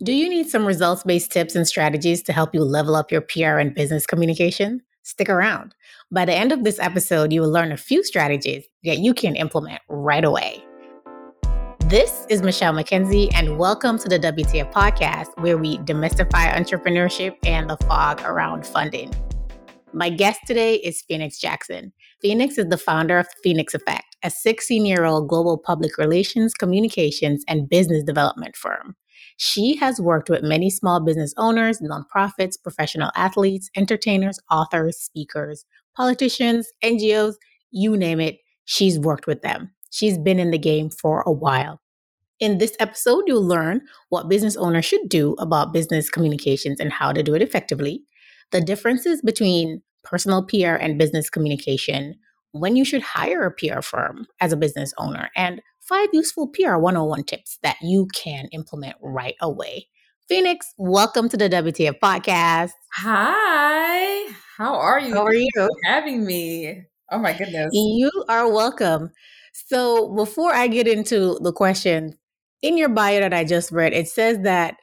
Do you need some results based tips and strategies to help you level up your PR and business communication? Stick around. By the end of this episode, you will learn a few strategies that you can implement right away. This is Michelle McKenzie, and welcome to the WTF podcast, where we demystify entrepreneurship and the fog around funding. My guest today is Phoenix Jackson. Phoenix is the founder of Phoenix Affect, a 16 year old global public relations, communications, and business development firm. She has worked with many small business owners, nonprofits, professional athletes, entertainers, authors, speakers, politicians, NGOs, you name it, she's worked with them. She's been in the game for a while. In this episode, you'll learn what business owners should do about business communications and how to do it effectively, the differences between personal PR and business communication, when you should hire a PR firm as a business owner, and five useful PR 101 tips that you can implement right away. Phoenix, welcome to the WTF podcast. Hi, how are you? How are you? for having me. Oh my goodness. You are welcome. So, before I get into the question, in your bio that I just read, it says that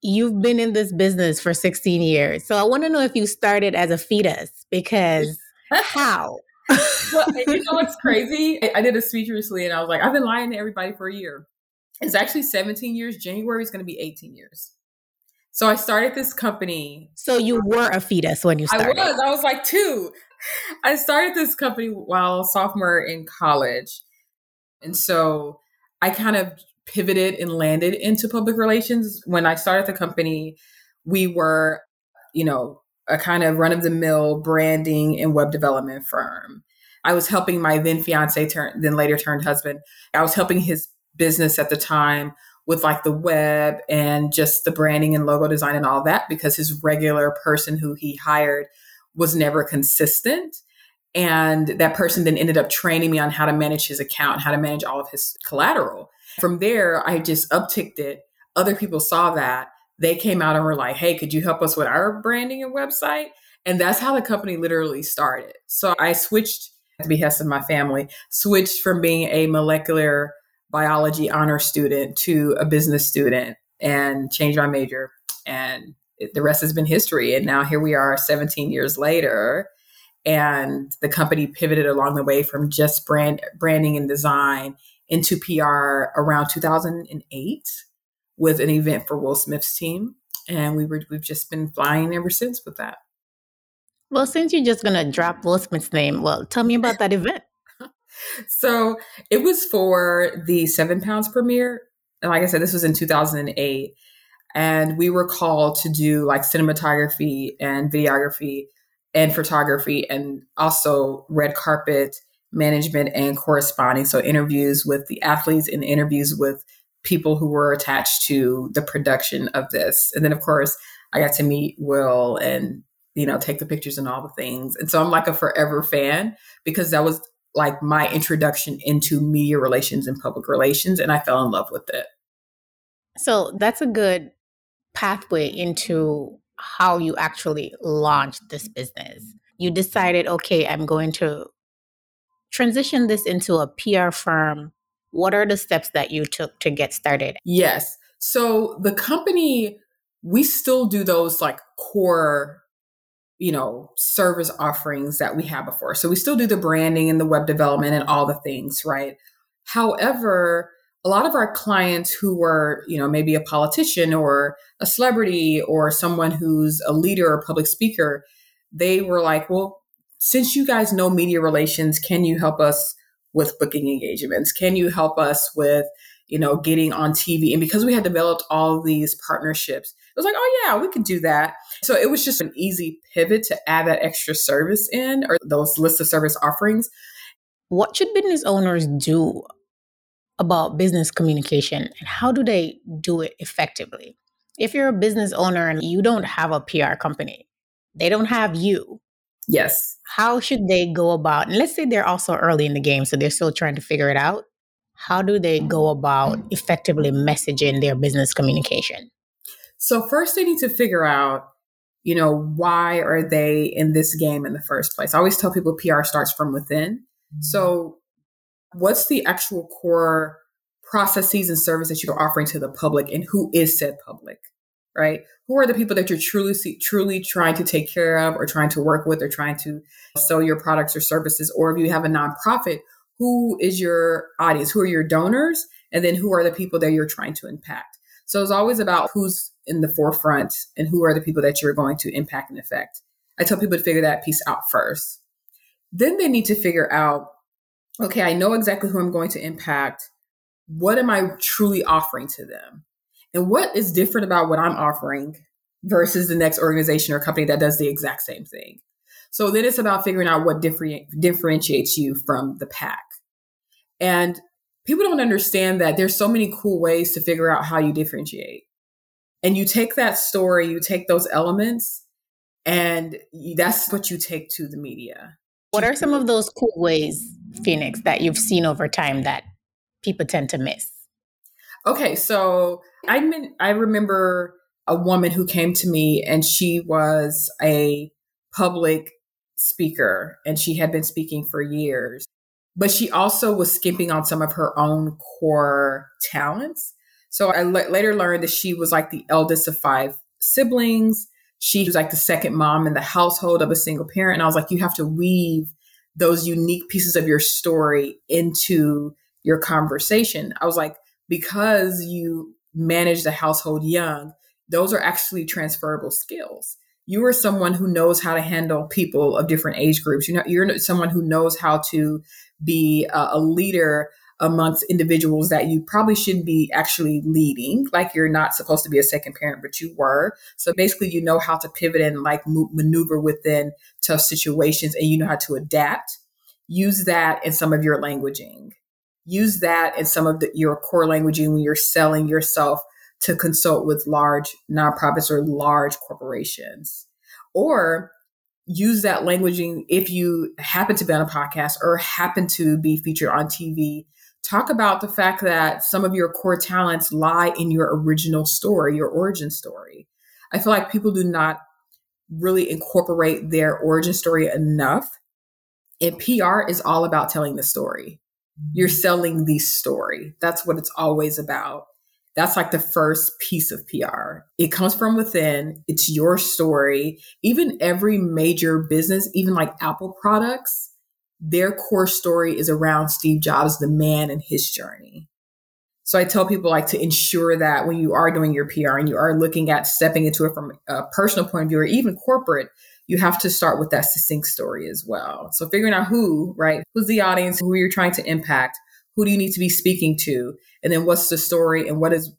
you've been in this business for 16 years. So, I want to know if you started as a fetus because how? Well, you know what's crazy? I did a speech recently and I was like, I've been lying to everybody for a year. It's actually 17 years. January is going to be 18 years. So I started this company. So you were a fetus when you started. I was. I was like two. I started this company while sophomore in college. And so I kind of pivoted and landed into public relations. When I started the company, we were, you know, a kind of run of the mill branding and web development firm. I was helping my then fiance, turn, then later turned husband. I was helping his business at the time with like the web and just the branding and logo design and all that because his regular person who he hired was never consistent. And that person then ended up training me on how to manage his account, how to manage all of his collateral. From there, I just upticked it. Other people saw that they came out and were like, hey, could you help us with our branding and website? And that's how the company literally started. So I switched at the behest of my family, switched from being a molecular biology honor student to a business student and changed my major. And the rest has been history. And now here we are 17 years later. And the company pivoted along the way from just brand branding and design into PR around 2008 with an event for Will Smith's team. And we were we've just been flying ever since with that. Well, since you're just gonna drop Will Smith's name, well, tell me about that event. so it was for the Seven Pounds premiere. And like I said, this was in 2008. And we were called to do like cinematography and videography and photography and also red carpet management and corresponding. So interviews with the athletes and interviews with people who were attached to the production of this. And then, of course, I got to meet Will and, you know, take the pictures and all the things. And so I'm like a forever fan because that was like my introduction into media relations and public relations. And I fell in love with it. So that's a good pathway into how you actually launched this business. You decided, okay, I'm going to transition this into a PR firm what are the steps that you took to get started? Yes. So the company, we still do those like core, you know, service offerings that we had before. So we still do the branding and the web development and all the things, right? However, a lot of our clients who were, you know, maybe a politician or a celebrity or someone who's a leader or public speaker, they were like, well, since you guys know media relations, can you help us with booking engagements? Can you help us with, you know, getting on TV? And because we had developed all these partnerships, it was like, oh yeah, we could do that. So it was just an easy pivot to add that extra service in or those list of service offerings. What should business owners do about business communication and how do they do it effectively? If you're a business owner and you don't have a PR company, they don't have you, Yes. How should they go about, and let's say they're also early in the game, so they're still trying to figure it out. How do they go about mm-hmm. effectively messaging their business communication? So, first, they need to figure out, you know, why are they in this game in the first place? I always tell people PR starts from within. Mm-hmm. So, what's the actual core processes and service that you're offering to the public, and who is said public? Right? Who are the people that you're truly truly trying to take care of or trying to work with or trying to sell your products or services? Or if you have a nonprofit, who is your audience? Who are your donors? And then who are the people that you're trying to impact? So it's always about who's in the forefront and who are the people that you're going to impact and affect. I tell people to figure that piece out first. Then they need to figure out, okay, I know exactly who I'm going to impact. What am I truly offering to them? And what is different about what I'm offering versus the next organization or company that does the exact same thing? So then it's about figuring out what different, differentiates you from the pack. And people don't understand that there's so many cool ways to figure out how you differentiate. And you take that story, you take those elements, and that's what you take to the media. What are some of those cool ways, Phoenix, that you've seen over time that people tend to miss? Okay, so I mean, I remember a woman who came to me and she was a public speaker and she had been speaking for years, but she also was skimping on some of her own core talents. So I l- later learned that she was like the eldest of five siblings. She was like the second mom in the household of a single parent. And I was like, you have to weave those unique pieces of your story into your conversation. I was like, because you manage the household young, those are actually transferable skills. You are someone who knows how to handle people of different age groups. You know, you're someone who knows how to be a, a leader amongst individuals that you probably shouldn't be actually leading. Like you're not supposed to be a second parent, but you were. So basically, you know how to pivot and like maneuver within tough situations and you know how to adapt. Use that in some of your languaging. Use that in some of the, your core languaging when you're selling yourself to consult with large nonprofits or large corporations. Or use that languaging if you happen to be on a podcast or happen to be featured on TV talk about the fact that some of your core talents lie in your original story, your origin story. I feel like people do not really incorporate their origin story enough. And PR is all about telling the story. You're selling the story. That's what it's always about. That's like the first piece of PR. It comes from within. It's your story. Even every major business, even like Apple products, their core story is around Steve Jobs, the man and his journey. So I tell people like to ensure that when you are doing your PR and you are looking at stepping into it from a personal point of view or even corporate, you have to start with that succinct story as well. So figuring out who, right? Who's the audience, who you're trying to impact, who do you need to be speaking to, and then what's the story and what is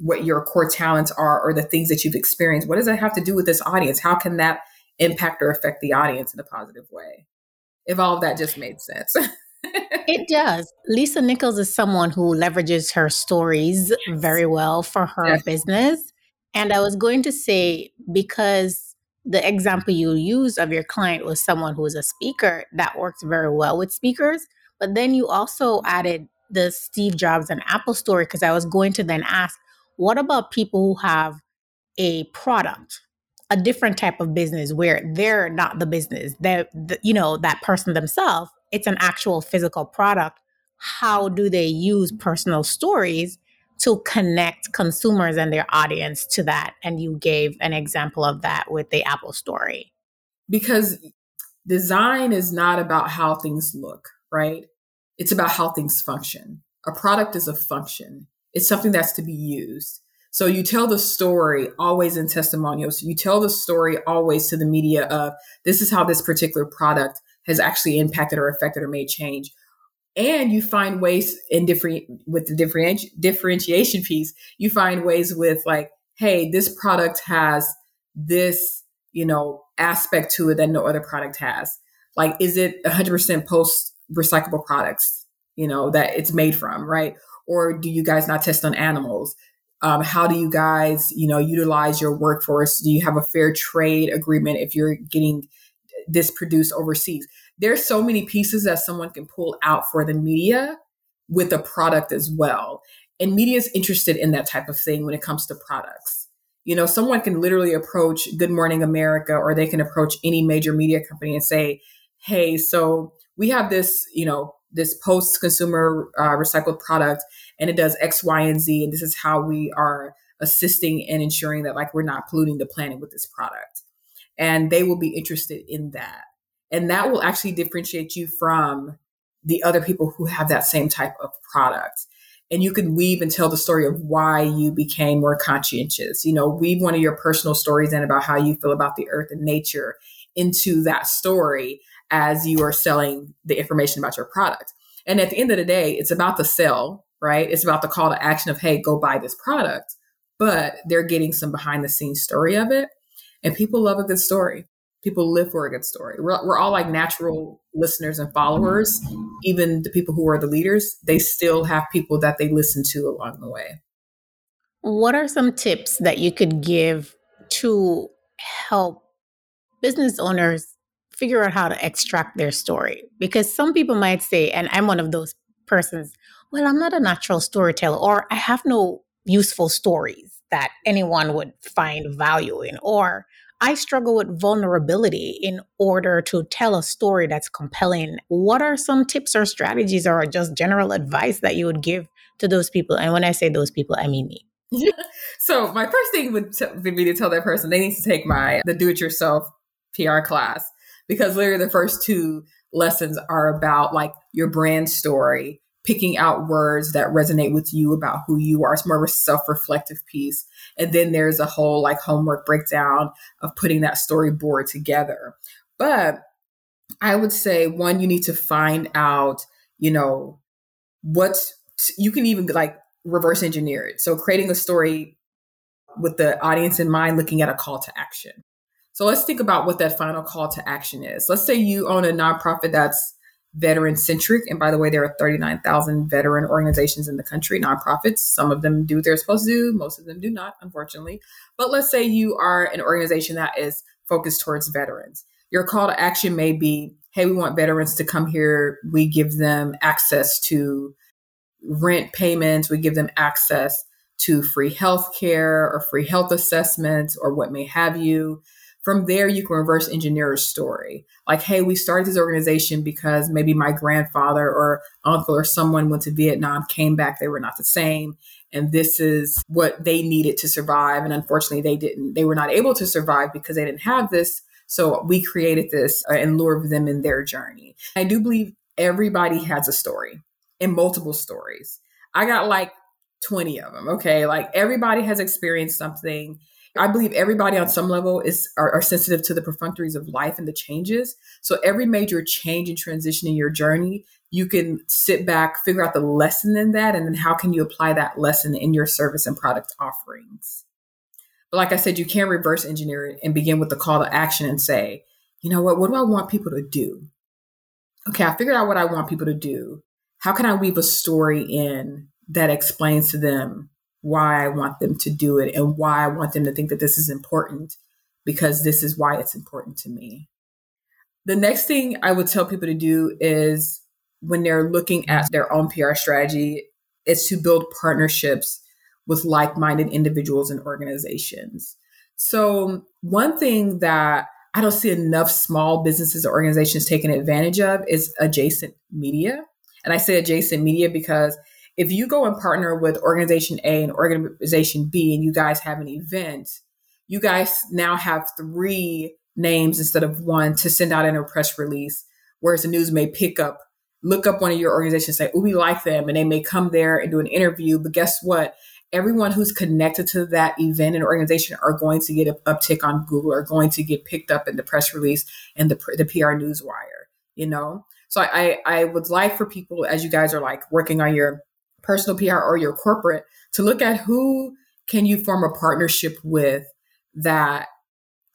what your core talents are or the things that you've experienced. What does that have to do with this audience? How can that impact or affect the audience in a positive way? if all of that just made sense. it does. Lisa Nichols is someone who leverages her stories very well for her yes. business. And I was going to say, because the example you used of your client was someone who was a speaker, that works very well with speakers. But then you also added the Steve Jobs and Apple story, because I was going to then ask, what about people who have a product a different type of business where they're not the business they're the, you know that person themselves it's an actual physical product how do they use personal stories to connect consumers and their audience to that and you gave an example of that with the apple story. Because design is not about how things look right? It's about how things function. A product is a function. It's something that's to be used. So you tell the story always in testimonials. You tell the story always to the media of this is how this particular product has actually impacted or affected or made change. And you find ways in different with the differenti- differentiation piece, you find ways with like, hey, this product has this, you know, aspect to it that no other product has. Like, is it 100% post recyclable products, you know, that it's made from, right? Or do you guys not test on animals? Um, how do you guys, you know, utilize your workforce? Do you have a fair trade agreement if you're getting this produced overseas? There's so many pieces that someone can pull out for the media with the product as well. And media is interested in that type of thing when it comes to products. You know, someone can literally approach Good Morning America or they can approach any major media company and say, hey, so we have this, you know, this post consumer uh, recycled product and it does X, Y, and Z. And this is how we are assisting and ensuring that like we're not polluting the planet with this product. And they will be interested in that. And that will actually differentiate you from the other people who have that same type of product. And you can weave and tell the story of why you became more conscientious. You know, weave one of your personal stories in about how you feel about the earth and nature into that story as you are selling the information about your product. And at the end of the day, it's about the sell, right? It's about the call to action of, hey, go buy this product. But they're getting some behind the scenes story of it. And people love a good story. People live for a good story. We're, we're all like natural listeners and followers. Even the people who are the leaders, they still have people that they listen to along the way. What are some tips that you could give to help business owners figure out how to extract their story. Because some people might say, and I'm one of those persons, well, I'm not a natural storyteller, or I have no useful stories that anyone would find value in, or I struggle with vulnerability in order to tell a story that's compelling. What are some tips or strategies or just general advice that you would give to those people? And when I say those people, I mean me. so my first thing would be to tell that person they need to take my the do it yourself PR class because literally the first two lessons are about like your brand story, picking out words that resonate with you about who you are. It's more of a self-reflective piece. And then there's a whole like homework breakdown of putting that storyboard together. But I would say one, you need to find out, you know, what's you can even like reverse engineer it. So creating a story with the audience in mind, looking at a call to action. So let's think about what that final call to action is. Let's say you own a nonprofit that's veteran centric. And by the way, there are 39,000 veteran organizations in the country, nonprofits. Some of them do what they're supposed to do, most of them do not, unfortunately. But let's say you are an organization that is focused towards veterans. Your call to action may be hey, we want veterans to come here. We give them access to rent payments, we give them access to free health care or free health assessments or what may have you from there you can reverse engineer a story. Like hey we started this organization because maybe my grandfather or uncle or someone went to vietnam came back they were not the same and this is what they needed to survive and unfortunately they didn't they were not able to survive because they didn't have this. So we created this uh, and lured them in their journey. I do believe everybody has a story and multiple stories. I got like 20 of them okay? Like everybody has experienced something I believe everybody on some level is are, are, sensitive to the perfunctories of life and the changes. So every major change and transition in your journey, you can sit back, figure out the lesson in that, and then how can you apply that lesson in your service and product offerings. But like I said, you can't reverse engineer it and begin with the call to action and say, you know what, what do I want people to do? Okay, I figured out what I want people to do. How can I weave a story in that explains to them why I want them to do it and why I want them to think that this is important because this is why it's important to me. The next thing I would tell people to do is when they're looking at their own PR strategy, is to build partnerships with like minded individuals and organizations. So, one thing that I don't see enough small businesses or organizations taking advantage of is adjacent media. And I say adjacent media because if you go and partner with organization A and organization B and you guys have an event, you guys now have three names instead of one to send out in a press release. Whereas the news may pick up, look up one of your organizations, say, oh, we like them, and they may come there and do an interview. But guess what? Everyone who's connected to that event and organization are going to get an uptick on Google, are going to get picked up in the press release and the, the PR Newswire, you know? So I, I would like for people, as you guys are like working on your personal PR or your corporate to look at who can you form a partnership with that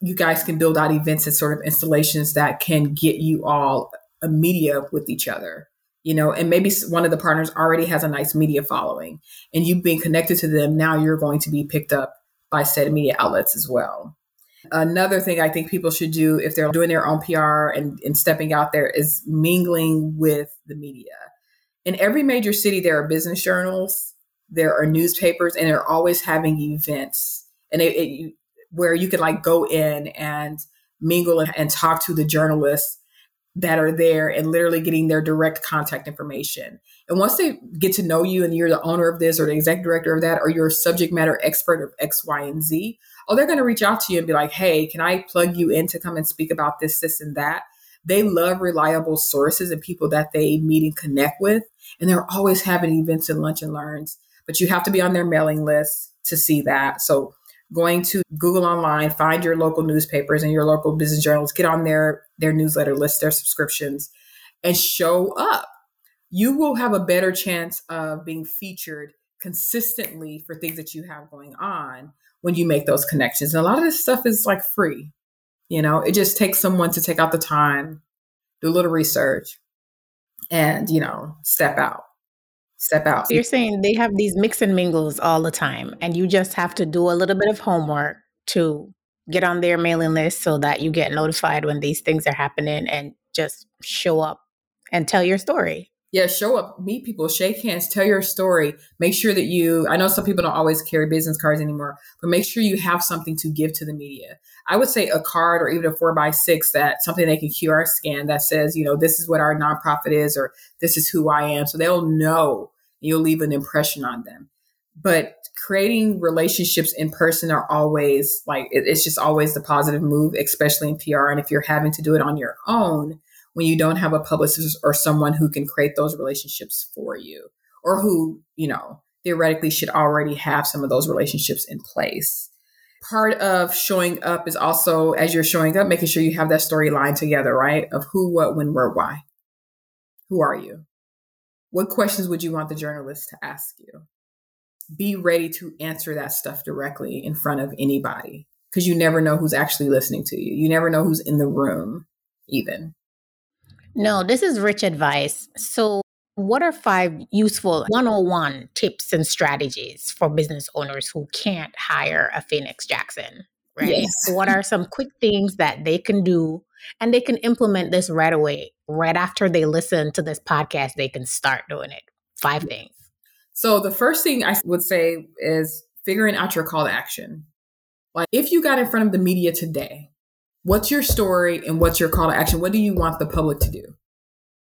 you guys can build out events and sort of installations that can get you all a media with each other you know? And maybe one of the partners already has a nice media following and you've been connected to them now you're going to be picked up by said media outlets as well. Another thing i think people should do if they're doing their own pr and, and stepping out there is mingling with the media in every major city, there are business journals, there are newspapers, and they're always having events, and it, it, where you can like go in and mingle and, and talk to the journalists that are there and literally getting their direct contact information. And once they get to know you and you're the owner of this or the executive director of that or you're a subject matter expert of X, Y, and Z, oh, they're going to reach out to you and be like, hey, can I plug you in to come and speak about this, this, and that? They love reliable sources and people that they meet and connect with. And they're always having events and lunch and learns, but you have to be on their mailing list to see that. So going to Google online, find your local newspapers and your local business journals, get on their their newsletter list, their subscriptions, and show up. You will have a better chance of being featured consistently for things that you have going on when you make those connections. And a lot of this stuff is like free. You know, it just takes someone to take out the time, do a little research, and, you know, step out. Step out. So you're saying they have these mix and mingles all the time, and you just have to do a little bit of homework to get on their mailing list so that you get notified when these things are happening and just show up and tell your story yeah, show up, meet people, shake hands, tell your story. Make sure that you, I know some people don't always carry business cards anymore, but make sure you have something to give to the media. I would say a card or even a four by six that something they can QR scan that says, you know, this is what our nonprofit is or this is who I am. So they'll know you'll leave an impression on them. But creating relationships in person are always like, it's just always the positive move, especially in PR. And if you're having to do it on your own, when you don't have a publicist or someone who can create those relationships for you or who, you know, theoretically should already have some of those relationships in place. Part of showing up is also, as you're showing up, making sure you have that storyline together, right? Of who, what, when, where, why. Who are you? What questions would you want the journalist to ask you? Be ready to answer that stuff directly in front of anybody because you never know who's actually listening to you. You never know who's in the room, even. No, this is rich advice. So, what are five useful 101 tips and strategies for business owners who can't hire a Phoenix Jackson? Right. Yes. what are some quick things that they can do and they can implement this right away? Right after they listen to this podcast, they can start doing it. Five mm. things. So, the first thing I would say is figuring out your call to action. Like, if you got in front of the media today What's your story and what's your call to action? What do you want the public to do?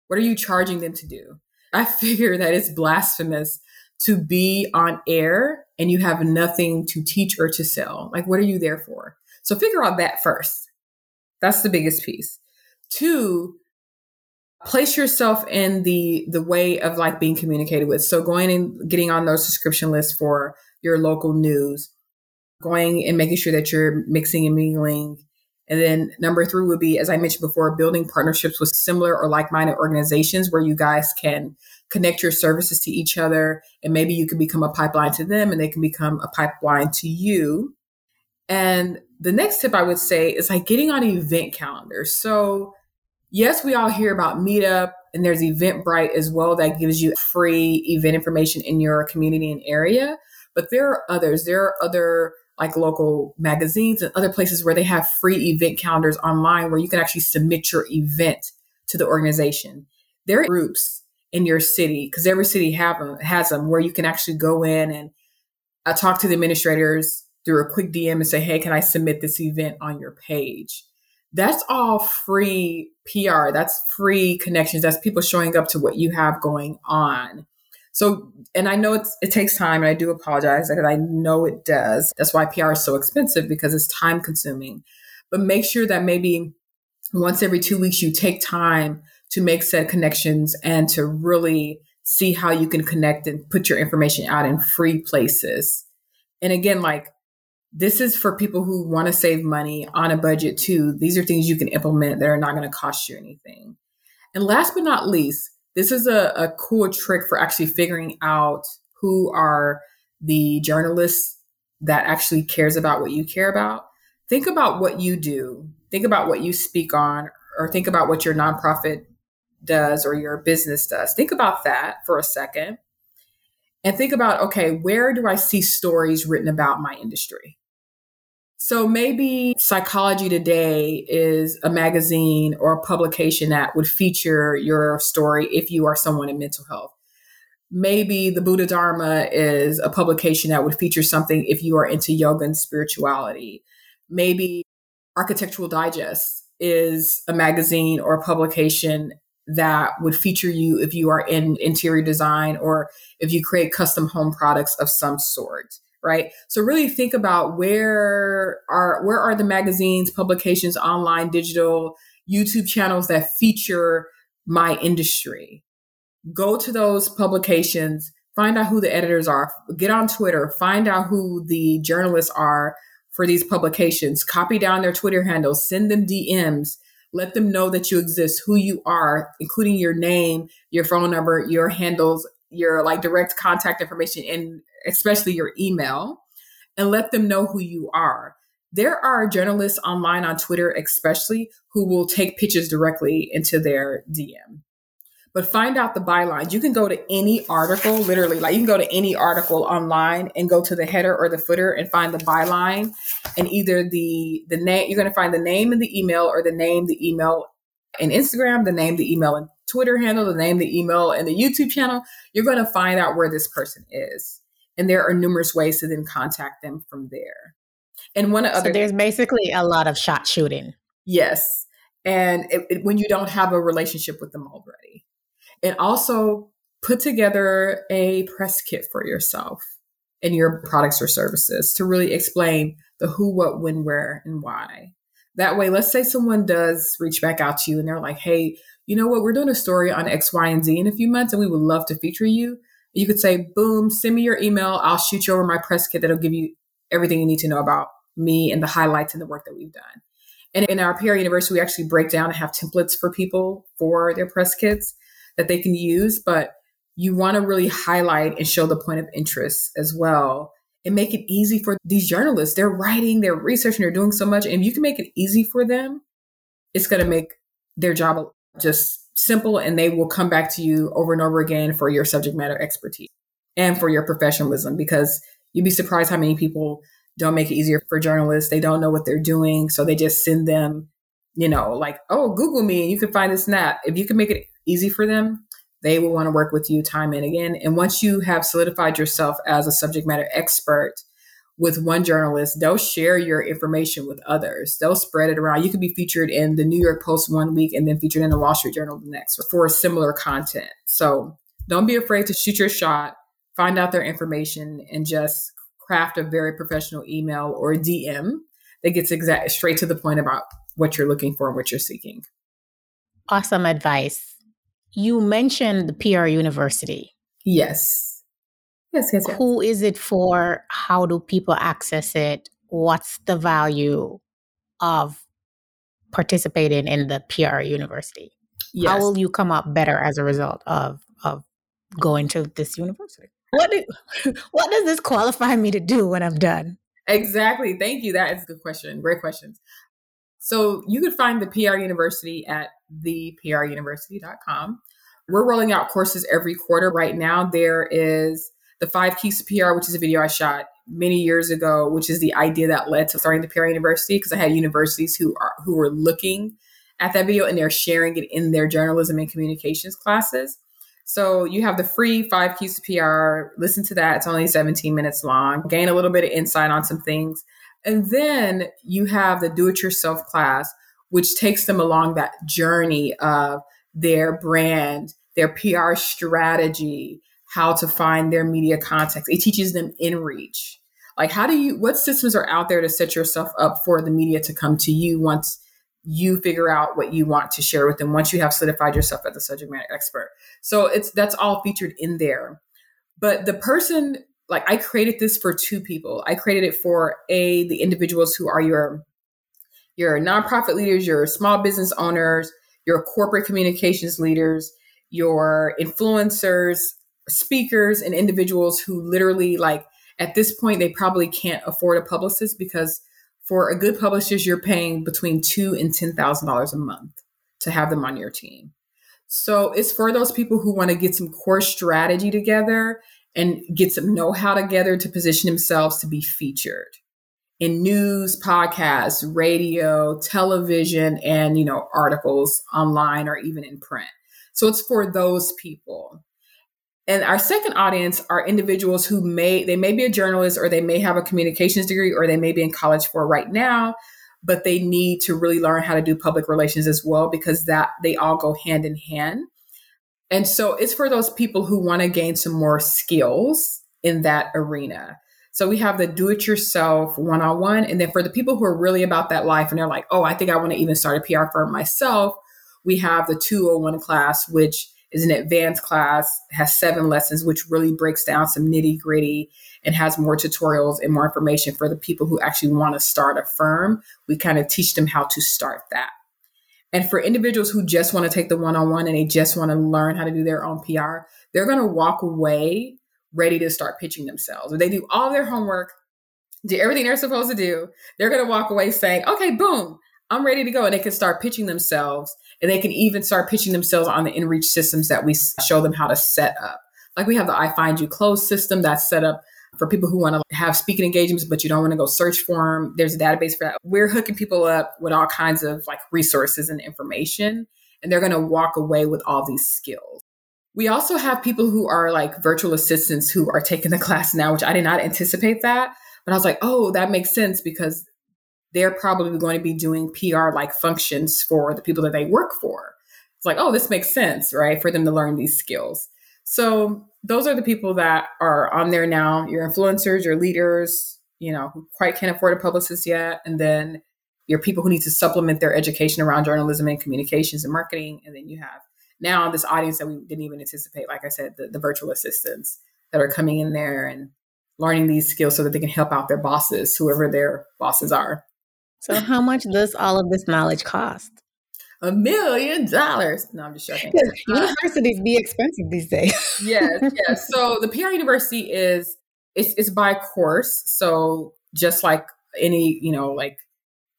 What are you charging them to do? I figure that it's blasphemous to be on air and you have nothing to teach or to sell. Like, what are you there for? So figure out that first. That's the biggest piece. Two, place yourself in the the way of like being communicated with. So going and getting on those subscription lists for your local news, going and making sure that you're mixing and mingling and then number three would be, as I mentioned before, building partnerships with similar or like minded organizations where you guys can connect your services to each other. And maybe you can become a pipeline to them and they can become a pipeline to you. And the next tip I would say is like getting on event calendars. So, yes, we all hear about Meetup and there's Eventbrite as well that gives you free event information in your community and area. But there are others. There are other like local magazines and other places where they have free event calendars online where you can actually submit your event to the organization. There are groups in your city because every city have them, has them where you can actually go in and uh, talk to the administrators through a quick DM and say, "Hey, can I submit this event on your page?" That's all free PR. That's free connections. That's people showing up to what you have going on. So, and I know it's, it takes time and I do apologize and I know it does. That's why PR is so expensive because it's time consuming. But make sure that maybe once every two weeks you take time to make said connections and to really see how you can connect and put your information out in free places. And again, like this is for people who want to save money on a budget too. These are things you can implement that are not going to cost you anything. And last but not least, this is a, a cool trick for actually figuring out who are the journalists that actually cares about what you care about. Think about what you do. Think about what you speak on, or think about what your nonprofit does or your business does. Think about that for a second. And think about okay, where do I see stories written about my industry? So maybe Psychology Today is a magazine or a publication that would feature your story if you are someone in mental health. Maybe the Buddha Dharma is a publication that would feature something if you are into yoga and spirituality. Maybe Architectural Digest is a magazine or a publication that would feature you if you are in interior design or if you create custom home products of some sort right? So really think about where are where are the magazines publications online digital youtube channels that feature my industry? Go to those publications find out who the editors are get on twitter find out who the journalists are for these publications copy down their twitter handles send them dms let them know that you exist, who you are, including your name, your phone number, your handles, your like direct contact information, and especially your email, and let them know who you are. There are journalists online on Twitter, especially, who will take pictures directly into their DM but find out the bylines. You can go to any article, literally, like you can go to any article online and go to the header or the footer and find the byline. And either the the name you're going to find the name in the email or the name, the email and Instagram, the name, the email and Twitter handle, the name, the email, and the YouTube channel. You're going to find out where this person is. And there are numerous ways to then contact them from there. And one other so there's basically a lot of shot shooting. Yes. And it, it, when you don't have a relationship with them already and also put together a press kit for yourself and your products or services to really explain the who, what, when, where, and why. That way, let's say someone does reach back out to you and they're like, hey, you know what, we're doing a story on X, Y, and Z in a few months and we would love to feature you. You could say, boom, send me your email. I'll shoot you over my press kit that'll give you everything you need to know about me and the highlights and the work that we've done. And in our PR University, we actually break down and have templates for people for their press kits that they can use, but you want to really highlight and show the point of interest as well and make it easy for these journalists. They're writing, they're researching, they're doing so much. And if you can make it easy for them, it's going to make their job just simple and they will come back to you over and over again for your subject matter expertise and for your professionalism because you'd be surprised how many people don't make it easier for journalists. They don't know what they're doing. So they just send them, you know, like, oh, Google me and you can find this and that. If you can make it easy for them, they will want to work with you time and again. And once you have solidified yourself as a subject matter expert with one journalist, they'll share your information with others. They'll spread it around. You could be featured in the New York Post one week and then featured in the Wall Street Journal the next for similar content. So don't be afraid to shoot your shot, find out their information, and just craft a very professional email or DM that gets exact straight to the point about what you're looking for and what you're seeking. Awesome advice. You mentioned the PR University. Yes. Yes, yes, yes. Who is it for? How do people access it? What's the value of participating in the PR University? Yes. How will you come up better as a result of of going to this university? What do, what does this qualify me to do when I'm done? Exactly. Thank you. That is a good question. Great questions. So you could find the PR University at thepruniversity.com. We're rolling out courses every quarter. Right now, there is the five keys to PR, which is a video I shot many years ago, which is the idea that led to starting the PR University because I had universities who are who were looking at that video and they're sharing it in their journalism and communications classes. So you have the free five keys to PR. Listen to that. It's only 17 minutes long. Gain a little bit of insight on some things. And then you have the do it yourself class, which takes them along that journey of their brand, their PR strategy, how to find their media context. It teaches them in reach. Like, how do you, what systems are out there to set yourself up for the media to come to you once you figure out what you want to share with them, once you have solidified yourself as a subject matter expert? So it's, that's all featured in there. But the person like I created this for two people. I created it for a the individuals who are your your nonprofit leaders, your small business owners, your corporate communications leaders, your influencers, speakers, and individuals who literally like at this point they probably can't afford a publicist because for a good publicist you're paying between two and ten thousand dollars a month to have them on your team. So it's for those people who want to get some core strategy together and get some know how together to position themselves to be featured in news, podcasts, radio, television, and you know, articles online or even in print. So it's for those people. And our second audience are individuals who may they may be a journalist or they may have a communications degree or they may be in college for right now, but they need to really learn how to do public relations as well because that they all go hand in hand. And so it's for those people who want to gain some more skills in that arena. So we have the do it yourself one on one. And then for the people who are really about that life and they're like, oh, I think I want to even start a PR firm myself, we have the 201 class, which is an advanced class, has seven lessons, which really breaks down some nitty gritty and has more tutorials and more information for the people who actually want to start a firm. We kind of teach them how to start that. And for individuals who just want to take the one on one and they just want to learn how to do their own PR, they're going to walk away ready to start pitching themselves. They do all their homework, do everything they're supposed to do. They're going to walk away saying, okay, boom, I'm ready to go. And they can start pitching themselves. And they can even start pitching themselves on the InReach systems that we show them how to set up. Like we have the I Find You Close system that's set up for people who want to have speaking engagements, but you don't want to go search for them. There's a database for that. We're hooking people up with all kinds of like resources and information, and they're going to walk away with all these skills. We also have people who are like virtual assistants who are taking the class now, which I did not anticipate that. But I was like, oh, that makes sense because they're probably going to be doing PR like functions for the people that they work for. It's like, oh, this makes sense, right? For them to learn these skills. So those are the people that are on there now your influencers, your leaders, you know, who quite can't afford a publicist yet. And then your people who need to supplement their education around journalism and communications and marketing. And then you have now this audience that we didn't even anticipate, like I said, the, the virtual assistants that are coming in there and learning these skills so that they can help out their bosses, whoever their bosses are. So, how much does all of this knowledge cost? A million dollars. No, I'm just joking. Uh, universities be expensive these days. yes, yes. So the PR University is it's it's by course. So just like any you know like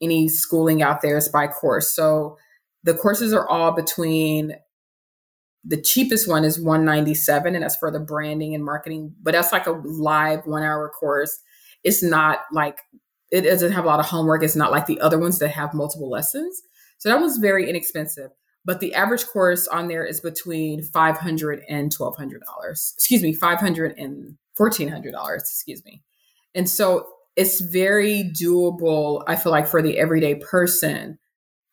any schooling out there is by course. So the courses are all between the cheapest one is 197 and that's for the branding and marketing but that's like a live one hour course it's not like it doesn't have a lot of homework. It's not like the other ones that have multiple lessons. So that was very inexpensive but the average course on there is between 500 and 1200 dollars. Excuse me 500 and 1400 dollars excuse me. And so it's very doable i feel like for the everyday person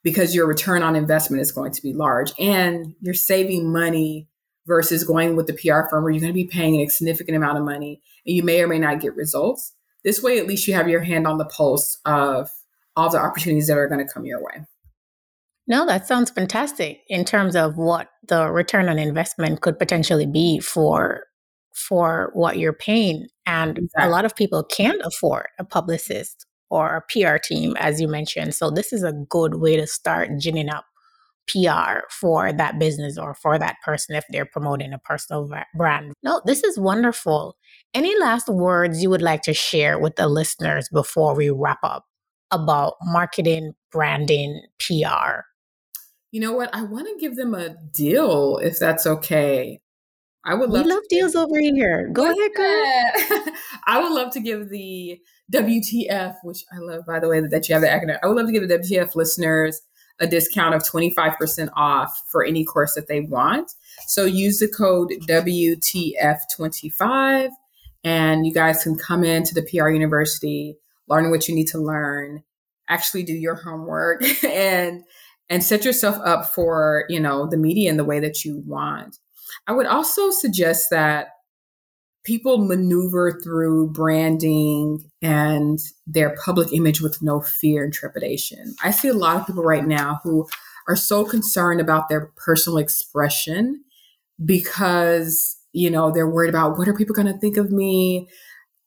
because your return on investment is going to be large and you're saving money versus going with the PR firm where you're going to be paying a significant amount of money and you may or may not get results. This way, at least you have your hand on the pulse of all the opportunities that are going to come your way. No, that sounds fantastic in terms of what the return on investment could potentially be for for what you're paying. And exactly. a lot of people can't afford a publicist or a PR team, as you mentioned. So this is a good way to start ginning up PR for that business or for that person if they're promoting a personal brand. No, this is wonderful. Any last words you would like to share with the listeners before we wrap up about marketing, branding, PR? You know what? I want to give them a deal if that's okay. I would love We love deals over here. Go ahead, girl. I would love to give the WTF, which I love, by the way, that you have the acronym. I would love to give the WTF listeners a discount of 25% off for any course that they want. So use the code WTF25 and you guys can come into the PR University, learn what you need to learn, actually do your homework and and set yourself up for, you know, the media in the way that you want. I would also suggest that people maneuver through branding and their public image with no fear and trepidation. I see a lot of people right now who are so concerned about their personal expression because, you know, they're worried about what are people going to think of me?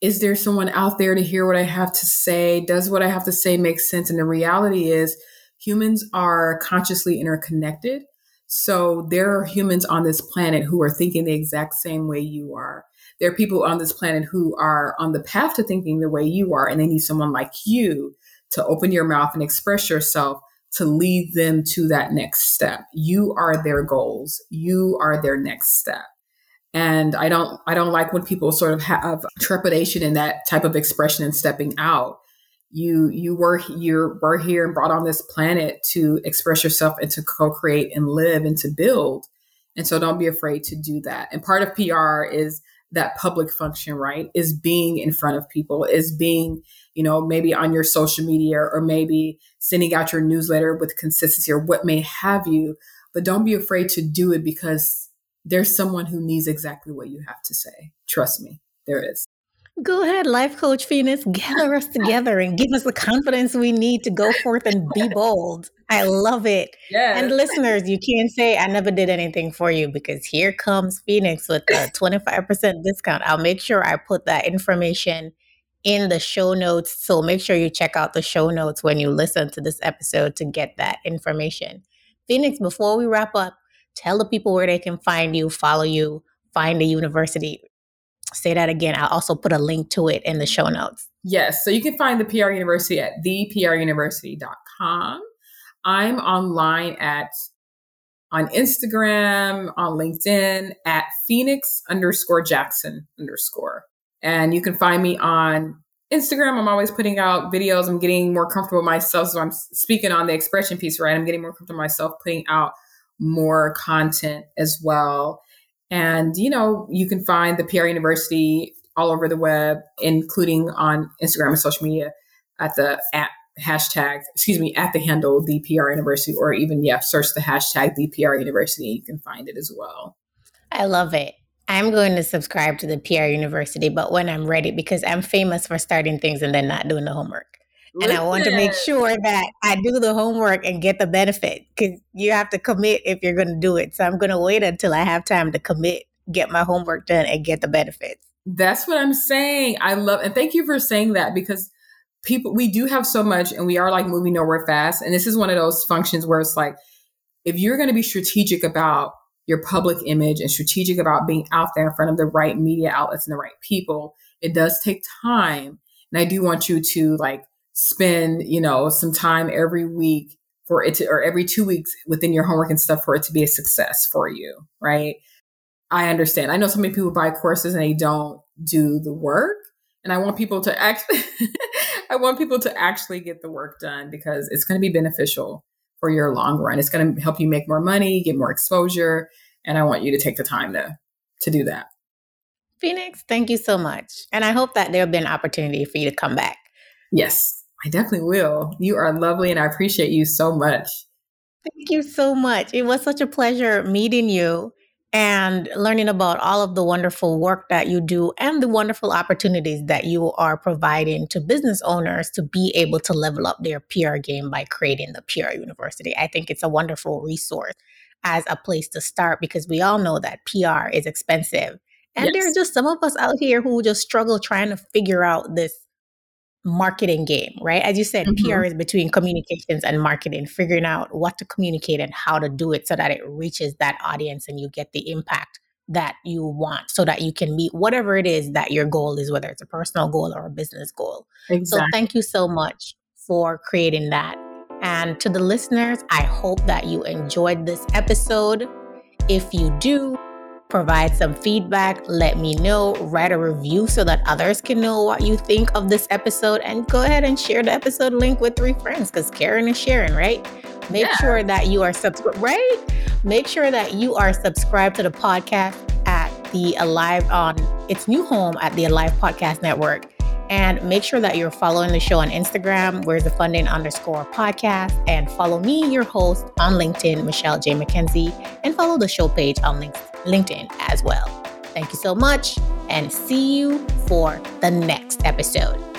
Is there someone out there to hear what I have to say? Does what I have to say make sense? And the reality is, humans are consciously interconnected. So there are humans on this planet who are thinking the exact same way you are there are people on this planet who are on the path to thinking the way you are, and they need someone like you to open your mouth and express yourself to lead them to that next step. You are their goals. You are their next step. And I don't I don't like when people sort of have trepidation in that type of expression and stepping out. You you were you were here and brought on this planet to express yourself and to co-create and live and to build. And so don't be afraid to do that. And part of PR is that public function, right? Is being in front of people, is being, you know, maybe on your social media or maybe sending out your newsletter with consistency or what may have you. But don't be afraid to do it because there's someone who needs exactly what you have to say. Trust me, there is. Go ahead, Life Coach Phoenix, gather us together and give us the confidence we need to go forth and be bold. I love it. Yes. And listeners, you can't say I never did anything for you because here comes Phoenix with a 25% discount. I'll make sure I put that information in the show notes. So make sure you check out the show notes when you listen to this episode to get that information. Phoenix, before we wrap up, tell the people where they can find you, follow you, find the university say that again. I'll also put a link to it in the show notes. Yes. So you can find the PR University at thepruniversity.com. I'm online at on Instagram, on LinkedIn at Phoenix underscore Jackson underscore. And you can find me on Instagram. I'm always putting out videos. I'm getting more comfortable myself. So I'm speaking on the expression piece, right? I'm getting more comfortable myself putting out more content as well. And, you know, you can find the PR University all over the web, including on Instagram and social media at the at hashtag, excuse me, at the handle the PR University, or even, yeah, search the hashtag the PR University. You can find it as well. I love it. I'm going to subscribe to the PR University, but when I'm ready, because I'm famous for starting things and then not doing the homework. And I want to make sure that I do the homework and get the benefit because you have to commit if you're going to do it. So I'm going to wait until I have time to commit, get my homework done, and get the benefits. That's what I'm saying. I love, and thank you for saying that because people, we do have so much and we are like moving nowhere fast. And this is one of those functions where it's like, if you're going to be strategic about your public image and strategic about being out there in front of the right media outlets and the right people, it does take time. And I do want you to like spend, you know, some time every week for it to, or every two weeks within your homework and stuff for it to be a success for you, right? I understand. I know so many people buy courses and they don't do the work. And I want people to actually, I want people to actually get the work done because it's going to be beneficial for your long run. It's going to help you make more money, get more exposure. And I want you to take the time to, to do that. Phoenix, thank you so much. And I hope that there'll be an opportunity for you to come back. Yes, I definitely will. You are lovely and I appreciate you so much. Thank you so much. It was such a pleasure meeting you and learning about all of the wonderful work that you do and the wonderful opportunities that you are providing to business owners to be able to level up their PR game by creating the PR University. I think it's a wonderful resource as a place to start because we all know that PR is expensive. And yes. there are just some of us out here who just struggle trying to figure out this marketing game, right? As you said, mm-hmm. PR is between communications and marketing, figuring out what to communicate and how to do it so that it reaches that audience and you get the impact that you want so that you can meet whatever it is that your goal is, whether it's a personal goal or a business goal. Exactly. So thank you so much for creating that. And to the listeners, I hope that you enjoyed this episode. If you do, provide some feedback, let me know, write a review so that others can know what you think of this episode, and go ahead and share the episode link with three friends because Karen is sharing, right? Make yeah. sure that you are subscribed, right? Make sure that you are subscribed to the podcast at the Alive on its new home at the Alive Podcast Network. And make sure that you're following the show on Instagram, where's the funding underscore podcast, and follow me, your host, on LinkedIn, Michelle J. McKenzie, and follow the show page on LinkedIn as well. Thank you so much, and see you for the next episode.